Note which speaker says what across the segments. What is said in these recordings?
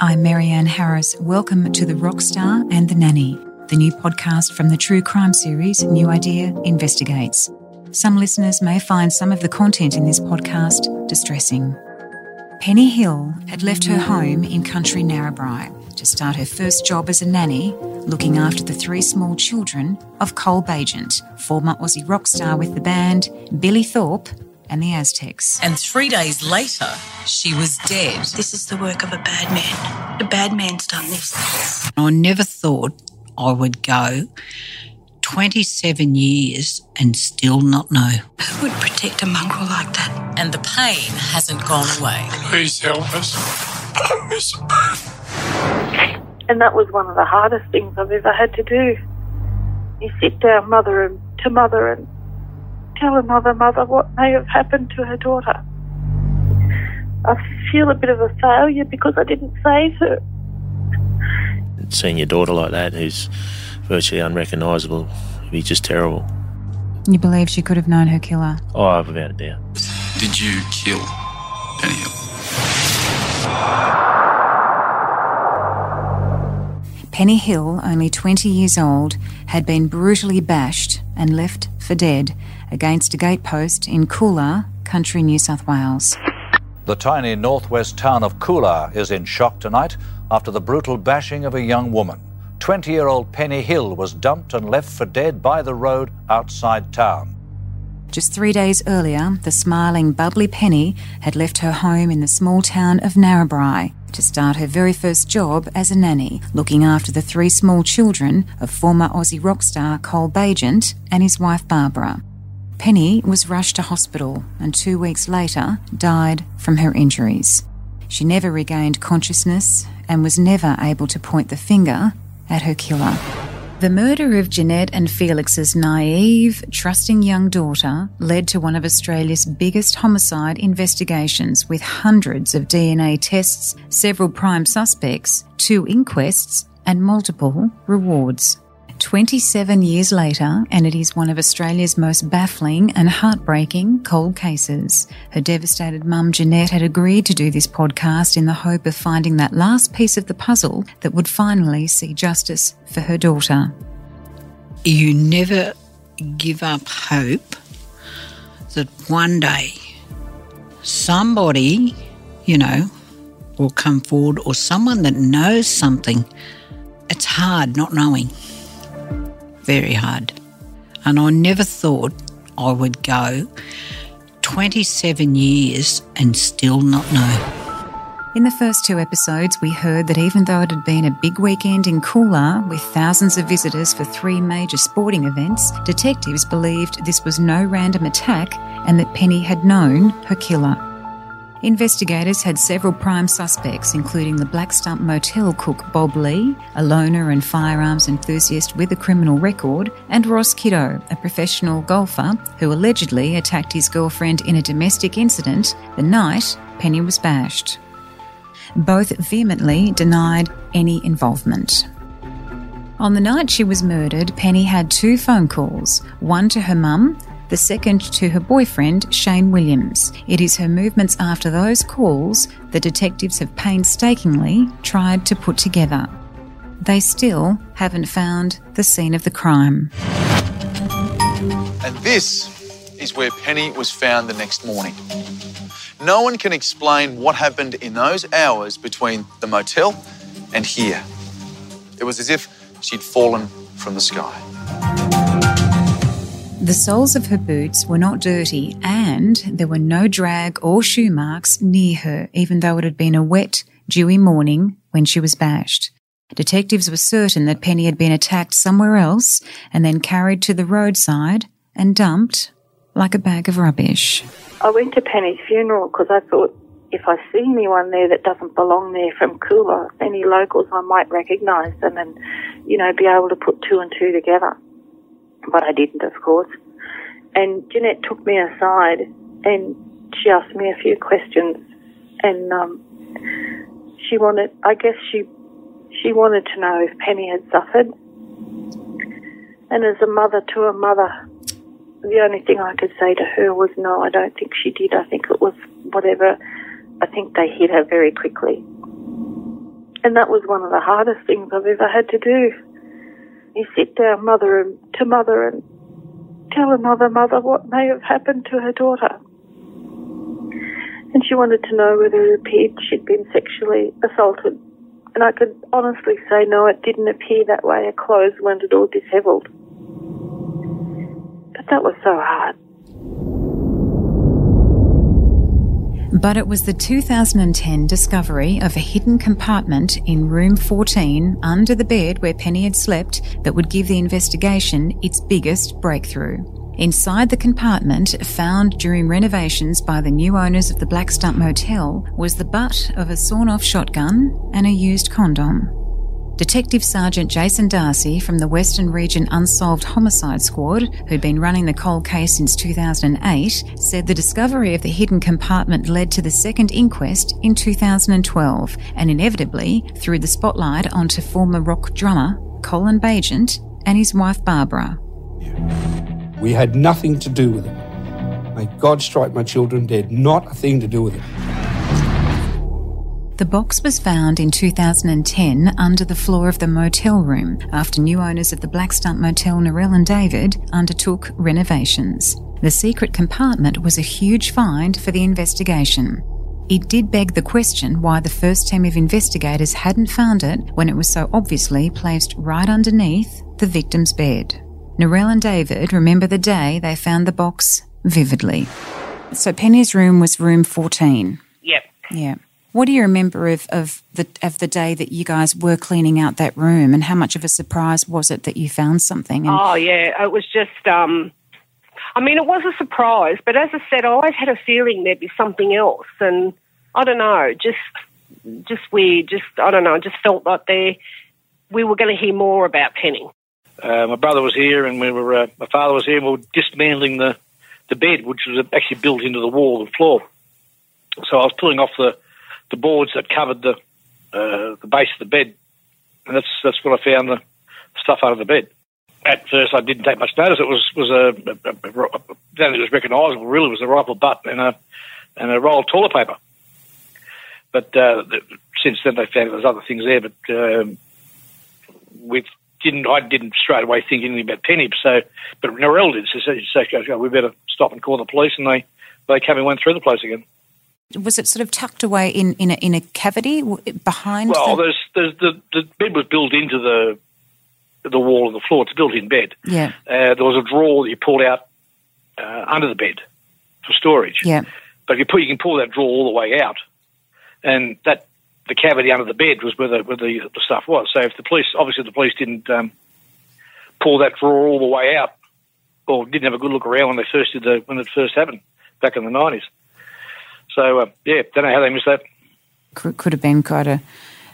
Speaker 1: I'm Marianne Harris. Welcome to The Rockstar and the Nanny, the new podcast from the true crime series New Idea Investigates. Some listeners may find some of the content in this podcast distressing. Penny Hill had left her home in country Narrabri to start her first job as a nanny, looking after the three small children of Cole Baigent, former Aussie rock star with the band, Billy Thorpe, and the Aztecs.
Speaker 2: And three days later, she was dead.
Speaker 3: This is the work of a bad man. A bad man's done this.
Speaker 2: I never thought I would go 27 years and still not know.
Speaker 3: Who would protect a mongrel like that?
Speaker 2: And the pain hasn't gone away.
Speaker 4: Please help us. I miss her.
Speaker 5: And that was one of the hardest things I've ever had to do. You sit down, mother and to mother, and tell another mother what may have happened to her daughter. I feel a bit of a failure because I didn't save her.
Speaker 6: seeing your daughter like that, who's virtually unrecognisable, would be just terrible.
Speaker 1: You believe she could have known her killer?
Speaker 6: Oh, I've without a doubt.
Speaker 7: Did you kill Penny Hill?
Speaker 1: Penny Hill, only 20 years old, had been brutally bashed and left for dead against a gatepost in Coolah, country New South Wales.
Speaker 8: The tiny northwest town of Coolah is in shock tonight after the brutal bashing of a young woman. 20 year old Penny Hill was dumped and left for dead by the road outside town.
Speaker 1: Just three days earlier, the smiling, bubbly Penny had left her home in the small town of Narrabri to start her very first job as a nanny, looking after the three small children of former Aussie rock star Cole Baigent and his wife Barbara. Penny was rushed to hospital and two weeks later died from her injuries. She never regained consciousness and was never able to point the finger at her killer. The murder of Jeanette and Felix's naive, trusting young daughter led to one of Australia's biggest homicide investigations with hundreds of DNA tests, several prime suspects, two inquests, and multiple rewards. 27 years later, and it is one of Australia's most baffling and heartbreaking cold cases. Her devastated mum, Jeanette, had agreed to do this podcast in the hope of finding that last piece of the puzzle that would finally see justice for her daughter.
Speaker 2: You never give up hope that one day somebody, you know, will come forward or someone that knows something. It's hard not knowing. Very hard. And I never thought I would go 27 years and still not know.
Speaker 1: In the first two episodes, we heard that even though it had been a big weekend in Coolah with thousands of visitors for three major sporting events, detectives believed this was no random attack and that Penny had known her killer. Investigators had several prime suspects, including the Black Stump Motel cook Bob Lee, a loner and firearms enthusiast with a criminal record, and Ross Kiddo, a professional golfer who allegedly attacked his girlfriend in a domestic incident the night Penny was bashed. Both vehemently denied any involvement. On the night she was murdered, Penny had two phone calls one to her mum, the second to her boyfriend, Shane Williams. It is her movements after those calls the detectives have painstakingly tried to put together. They still haven't found the scene of the crime.
Speaker 9: And this is where Penny was found the next morning. No one can explain what happened in those hours between the motel and here. It was as if she'd fallen from the sky.
Speaker 1: The soles of her boots were not dirty, and there were no drag or shoe marks near her, even though it had been a wet, dewy morning when she was bashed. Detectives were certain that Penny had been attacked somewhere else and then carried to the roadside and dumped like a bag of rubbish.
Speaker 5: I went to Penny's funeral because I thought if I see anyone there that doesn't belong there from Coolah, any locals, I might recognise them and, you know, be able to put two and two together. But I didn't, of course. And Jeanette took me aside and she asked me a few questions and um, she wanted, I guess she she wanted to know if Penny had suffered. And as a mother to a mother, the only thing I could say to her was no, I don't think she did. I think it was whatever. I think they hit her very quickly. And that was one of the hardest things I've ever had to do. You sit down mother and, to mother and tell another mother what may have happened to her daughter. And she wanted to know whether it appeared she'd been sexually assaulted and I could honestly say, no, it didn't appear that way. Her clothes weren't at all dishevelled. But that was so hard.
Speaker 1: But it was the 2010 discovery of a hidden compartment in room 14 under the bed where Penny had slept that would give the investigation its biggest breakthrough. Inside the compartment, found during renovations by the new owners of the Black Stump Motel, was the butt of a sawn off shotgun and a used condom. Detective Sergeant Jason Darcy from the Western Region Unsolved Homicide Squad, who'd been running the cold case since 2008, said the discovery of the hidden compartment led to the second inquest in 2012 and inevitably threw the spotlight onto former rock drummer Colin Baigent and his wife Barbara.
Speaker 10: We had nothing to do with it. May God strike my children dead. Not a thing to do with it.
Speaker 1: The box was found in 2010 under the floor of the motel room after new owners of the Black Stump Motel, Narelle and David, undertook renovations. The secret compartment was a huge find for the investigation. It did beg the question why the first team of investigators hadn't found it when it was so obviously placed right underneath the victim's bed. Narelle and David remember the day they found the box vividly. So Penny's room was room 14.
Speaker 11: Yep.
Speaker 1: Yeah. What do you remember of, of the of the day that you guys were cleaning out that room, and how much of a surprise was it that you found something? And
Speaker 11: Oh yeah, it was just. um I mean, it was a surprise, but as I said, I always had a feeling there'd be something else, and I don't know, just just weird. Just I don't know, I just felt like there we were going to hear more about Penny.
Speaker 12: Uh, my brother was here, and we were. Uh, my father was here, and we were dismantling the the bed, which was actually built into the wall of the floor. So I was pulling off the the boards that covered the uh, the base of the bed, and that's that's when I found the stuff under the bed. At first, I didn't take much notice. It was was a, a, a, a it was recognisable. Really, was a rifle butt and a and a roll of toilet paper. But uh, the, since then, they found there's other things there. But um, we didn't. I didn't straight away think anything about Penny. So, but Narelle did. So said, "Okay, we better stop and call the police." And they they came and went through the place again.
Speaker 1: Was it sort of tucked away in, in a in a cavity behind?
Speaker 12: Well,
Speaker 1: the...
Speaker 12: there's, there's the the bed was built into the the wall of the floor. It's a built-in bed.
Speaker 1: yeah,
Speaker 12: Uh, there was a drawer that you pulled out uh, under the bed for storage.
Speaker 1: yeah,
Speaker 12: But you put you can pull that drawer all the way out, and that the cavity under the bed was where the where the, the stuff was. So if the police, obviously the police didn't um, pull that drawer all the way out, or didn't have a good look around when they first did the when it first happened back in the nineties. So uh, yeah, don't know how they missed that.
Speaker 1: could, could have been quite a,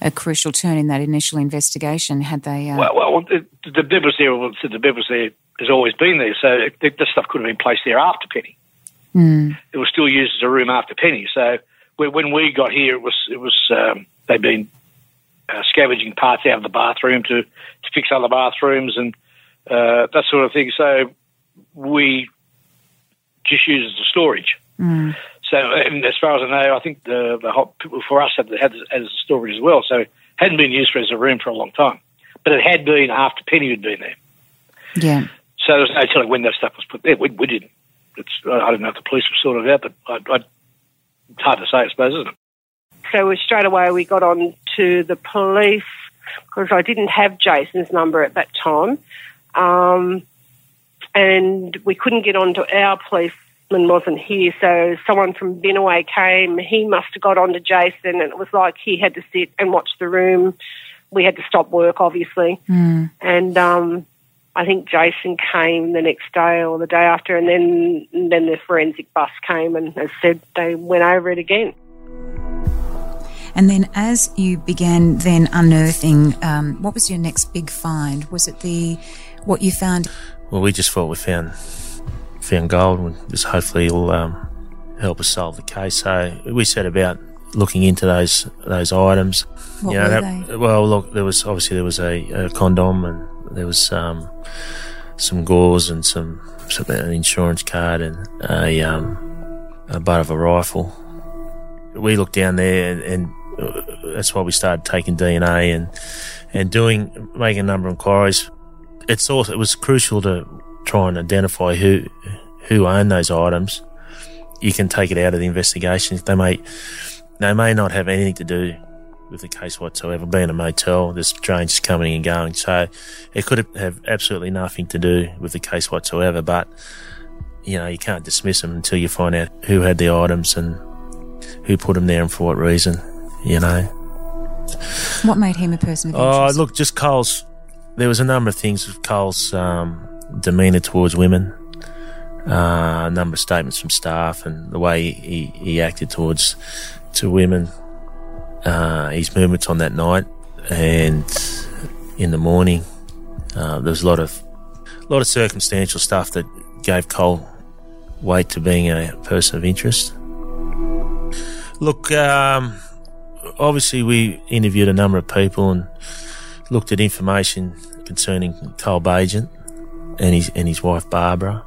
Speaker 1: a crucial turn in that initial investigation had they. Uh,
Speaker 12: Well, well, the bed was there. The was there. Has always been there. So it, this stuff could have been placed there after Penny.
Speaker 1: mm,
Speaker 12: It was still used as a room after Penny. So when, when we got here, it was it was um, they'd been uh, scavenging parts out of the bathroom to to fix other bathrooms and uh, that sort of thing. So we just used it as the storage.
Speaker 1: mm.
Speaker 12: So, and as far as I know, I think the, the hot people for us had had it as storage as well. So, it hadn't been used for as a room for a long time, but it had been after Penny had been there.
Speaker 1: yeah.
Speaker 12: So there was no telling when that stuff was put there. We, we didn't. It's, I don't know if the police were sorted out, but I, I, it's hard to say, I suppose, isn't it?
Speaker 11: So we, straight away we got on to the police. because I didn't have Jason's number at that time. Um, and we couldn't get onto our policeman wasn't here, so someone from Binnaway came. He must have got onto Jason, and it was like he had to sit and watch the room. We had to stop work, obviously,
Speaker 1: Mm.
Speaker 11: and um, I think Jason came the next day or the day after, and then and then the forensic bus came and as said they went over it again.
Speaker 1: And then, as you began then unearthing, um, what was your next big find? Was it the what you found?
Speaker 6: Well, we just thought we found found gold, and just hopefully it'll um, help us solve the case. So we set about looking into those those items.
Speaker 1: What
Speaker 6: You know,
Speaker 1: were
Speaker 6: that-
Speaker 1: they?
Speaker 6: Well, look, there was obviously there was a, a condom, and there was um, some gauze and some, some an insurance card and a um, a butt of a rifle. We looked down there, and, and uh, that's why we started taking DNA and and doing making a number of inquiries. It's also it was crucial to try and identify who who owned those items. You can take it out of the investigation. They may they may not have anything to do with the case whatsoever. Being a motel, this there's strangers coming and going, so it could have absolutely nothing to do with the case whatsoever. But you know, you can't dismiss them until you find out who had the items and who put them there and for what reason. You know.
Speaker 1: What made him a person of interest?
Speaker 6: Oh, look, just Cole's. There was a number of things with Cole's um, demeanour towards women. Uh, a number of statements from staff and the way he, he acted towards to women. Uh, his movements on that night and in the morning. Uh, there was a lot of a lot of circumstantial stuff that gave Cole weight to being a person of interest. Look, um, obviously we interviewed a number of people and looked at information concerning Cole Baigent and his and his wife Barbara.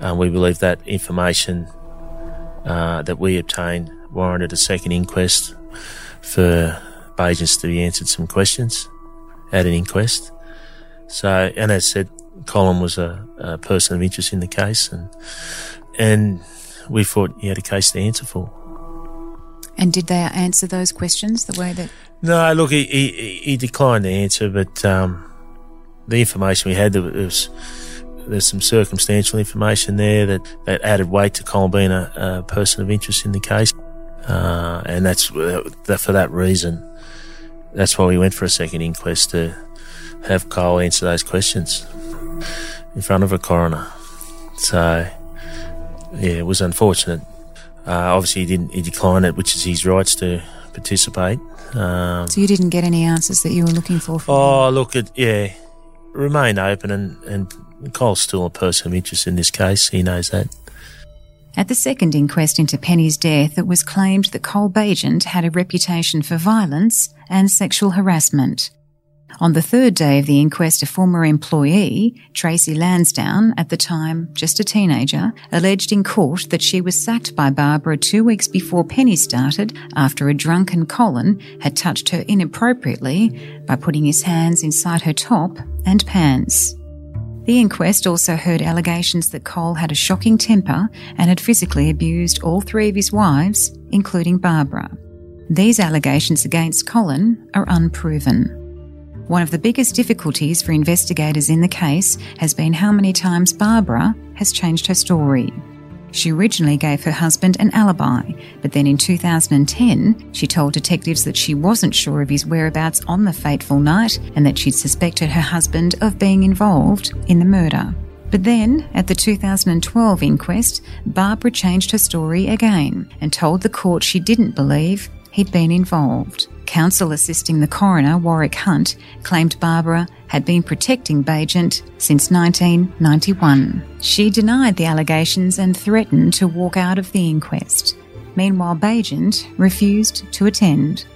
Speaker 6: Uh, we believe that information uh, that we obtained warranted a second inquest for Baigents to be answered some questions at an inquest. So, and as said, Colin was a, a person of interest in the case, and and we thought he had a case to answer for.
Speaker 1: and did they answer those questions the way that?
Speaker 6: No, look, he, he, he declined to answer, but um, the information we had, there was there's some circumstantial information there that, that added weight to Colin being a, a person of interest in the case, uh, and that's that for that reason. That's why we went for a second inquest to have Cole answer those questions in front of a coroner. So, yeah, it was unfortunate. Uh, obviously, he didn't. He declined it, which is his rights to participate. Um,
Speaker 1: So you didn't get any answers that you were looking for. From
Speaker 6: Oh, look, it, yeah, remain open, and, and Cole's still a person of interest in this case. He knows that.
Speaker 1: At the second inquest into Penny's death, it was claimed that Cole Baigent had a reputation for violence and sexual harassment. On the third day of the inquest, a former employee, Tracy Lansdowne, at the time just a teenager, alleged in court that she was sacked by Barbara two weeks before Penny started after a drunken Colin had touched her inappropriately by putting his hands inside her top and pants. The inquest also heard allegations that Cole had a shocking temper and had physically abused all three of his wives, including Barbara. These allegations against Colin are unproven. One of the biggest difficulties for investigators in the case has been how many times Barbara has changed her story. She originally gave her husband an alibi, but then in 2010, she told detectives that she wasn't sure of his whereabouts on the fateful night and that she'd suspected her husband of being involved in the murder. But then, at the 2012 inquest, Barbara changed her story again and told the court she didn't believe he'd been involved. Counsel assisting the coroner, Warwick Hunt, claimed Barbara had been protecting Baigent since 1991. She denied the allegations and threatened to walk out of the inquest. Meanwhile, Baigent refused to attend.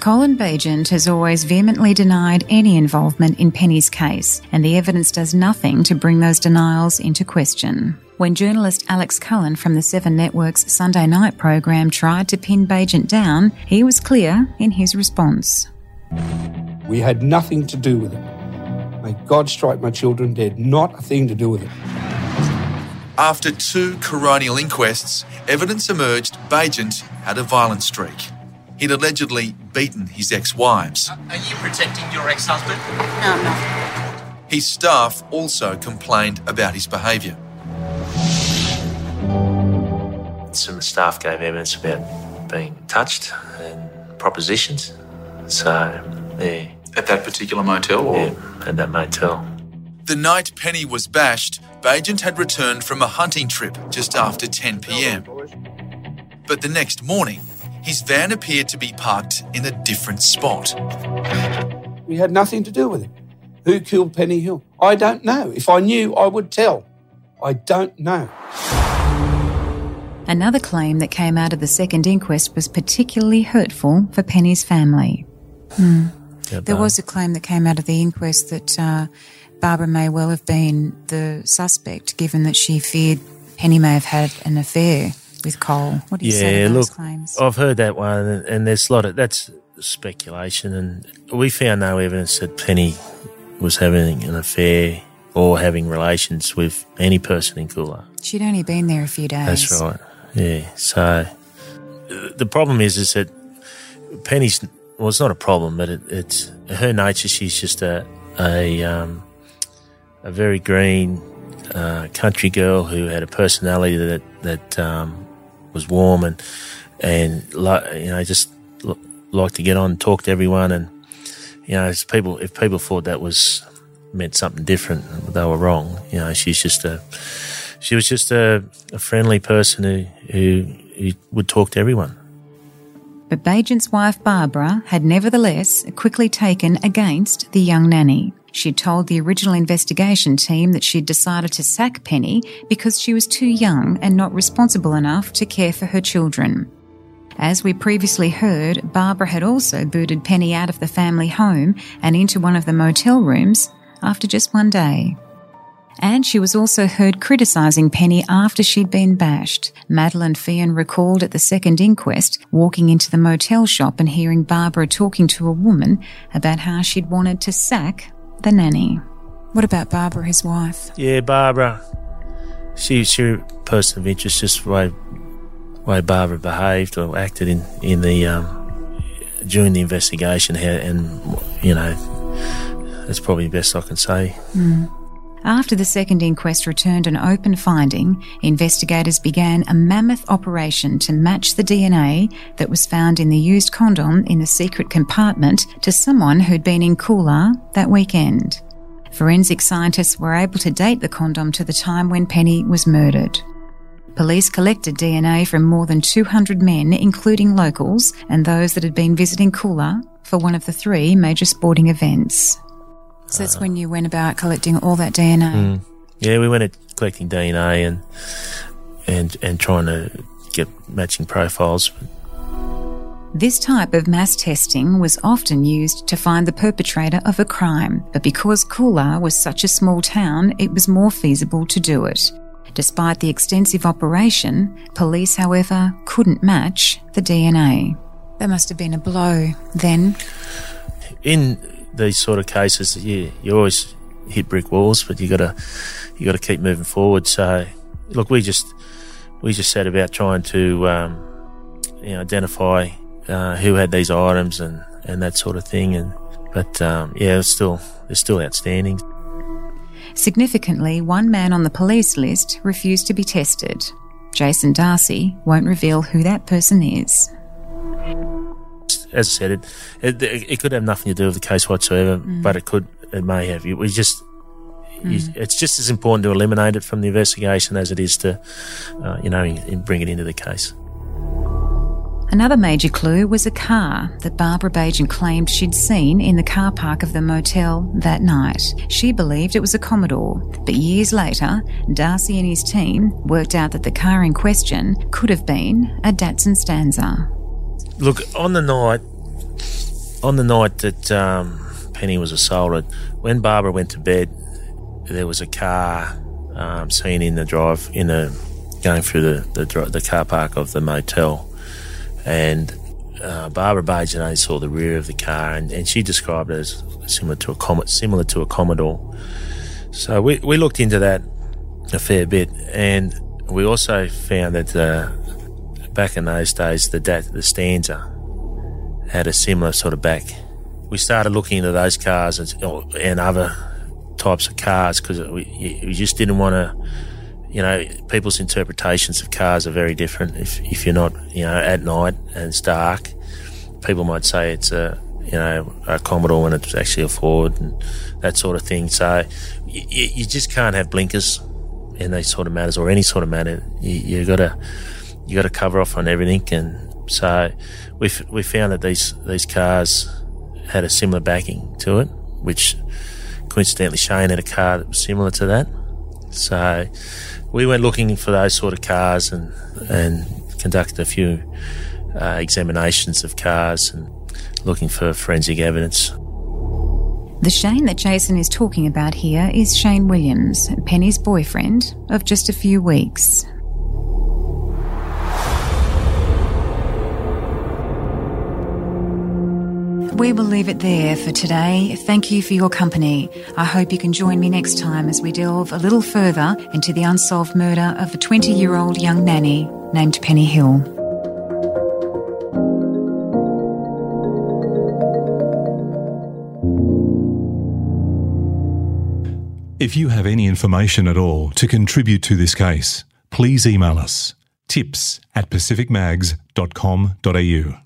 Speaker 1: Colin Baigent has always vehemently denied any involvement in Penny's case, and the evidence does nothing to bring those denials into question. When journalist Alex Cullen from the Seven Network's Sunday night program tried to pin Baigent down, he was clear in his response.
Speaker 10: We had nothing to do with it. May God strike my children dead. Not a thing to do with it.
Speaker 9: After two coronial inquests, evidence emerged Baigent had a violent streak. he'd allegedly beaten his ex wives.
Speaker 13: Are you protecting your ex husband?
Speaker 3: No, no.
Speaker 9: His staff also complained about his behaviour.
Speaker 6: Some staff gave evidence about being touched and propositions. So, yeah.
Speaker 9: At that particular motel? Or?
Speaker 6: Yeah, at that motel.
Speaker 9: The night Penny was bashed, Baigent had returned from a hunting trip just after 10 pm. But the next morning, his van appeared to be parked in a different spot.
Speaker 10: We had nothing to do with it. Who killed Penny Hill? I don't know. If I knew, I would tell. I don't know.
Speaker 1: Another claim that came out of the second inquest was particularly hurtful for Penny's family. Hmm. There was a claim that came out of the inquest that uh, Barbara may well have been the suspect, given that she feared Penny may have had an affair with Cole. What do you
Speaker 6: yeah,
Speaker 1: say to those
Speaker 6: look,
Speaker 1: claims?
Speaker 6: I've heard that one, and, there's a lot of that's speculation, and we found no evidence that Penny was having an affair or having relations with any person in Coolah.
Speaker 1: She'd only been there a few days.
Speaker 6: That's right. Yeah. So the problem is, is that Penny's well, it's not a problem, but it, it's her nature. She's just a a um, a very green uh, country girl who had a personality that that um, was warm and and you know just liked to get on and talk to everyone and you know as people if people thought that was meant something different they were wrong you know she's just a she was just a, a friendly person who, who who would talk to everyone
Speaker 1: But Baigent's wife, Barbara, had nevertheless quickly taken against the young nanny. She'd told the original investigation team that she'd decided to sack Penny because she was too young and not responsible enough to care for her children. As we previously heard, Barbara had also booted Penny out of the family home and into one of the motel rooms after just one day. And she was also heard criticising Penny after she'd been bashed. Madeline Fian recalled at the second inquest walking into the motel shop and hearing Barbara talking to a woman about how she'd wanted to sack the nanny. What about Barbara, his wife?
Speaker 6: Yeah, Barbara. She she a person of interest, just the way way Barbara behaved or acted in in the um, during the investigation, how, and you know that's probably the best I can say.
Speaker 1: Mm. After the second inquest returned an open finding, investigators began a mammoth operation to match the DNA that was found in the used condom in the secret compartment to someone who'd been in Coolah that weekend. Forensic scientists were able to date the condom to the time when Penny was murdered. Police collected DNA from more than 200 men, including locals and those that had been visiting Coolah for one of the three major sporting events. So that's when you went about collecting all that DNA.
Speaker 6: Mm. Yeah, we went at collecting DNA and and and trying to get matching profiles.
Speaker 1: This type of mass testing was often used to find the perpetrator of a crime, but because Coolah was such a small town, it was more feasible to do it. Despite the extensive operation, police, however, couldn't match the DNA. That must have been a blow then.
Speaker 6: In these sort of cases, you you always hit brick walls, but you gotta you gotta keep moving forward. So, look, we just we just set about trying to um, you know identify uh, who had these items and and that sort of thing. And but um, yeah, it's still it's still outstanding.
Speaker 1: Significantly, one man on the police list refused to be tested. Jason Darcy won't reveal who that person is.
Speaker 6: As I said, it, it it could have nothing to do with the case whatsoever,
Speaker 1: Mm.
Speaker 6: but it could it may have. We just you, it's just as important to eliminate it from the investigation as it is to uh, you know in- bring it into the case.
Speaker 1: Another major clue was a car that Barbara Baigent claimed she'd seen in the car park of the motel that night. She believed it was a Commodore, but years later, Darcy and his team worked out that the car in question could have been a Datsun Stanza.
Speaker 6: Look, on the night, on the night that um, Penny was assaulted, when Barbara went to bed, there was a car um, seen in the drive, in the going through the the, the car park of the motel, and uh, Barbara Baigent only saw the rear of the car, and, and she described it as similar to a Com- similar to a Commodore. So we we looked into that a fair bit, and we also found that uh, back in those days, the the stanza had a similar sort of back. We started looking into those cars and, and other types of cars because we, we just didn't want to you know, people's interpretations of cars are very different. If if you're not, you know, at night and it's dark, people might say it's a, you know, a Commodore when it's actually a Ford and that sort of thing. So you, you just can't have blinkers in these sort of matters or any sort of matter. You, you gotta you gotta cover off on everything, and so we we found that these these cars had a similar backing to it, which coincidentally Shane had a car that was similar to that. So we went looking for those sort of cars and and conducted a few uh, examinations of cars and looking for forensic evidence.
Speaker 1: The Shane that Jason is talking about here is Shane Williams, Penny's boyfriend of just a few weeks. We will leave it there for today. Thank you for your company. I hope you can join me next time as we delve a little further into the unsolved murder of a 20 year old young nanny named Penny Hill.
Speaker 14: If you have any information at all to contribute to this case, please email us tips at pacificmags.com.au.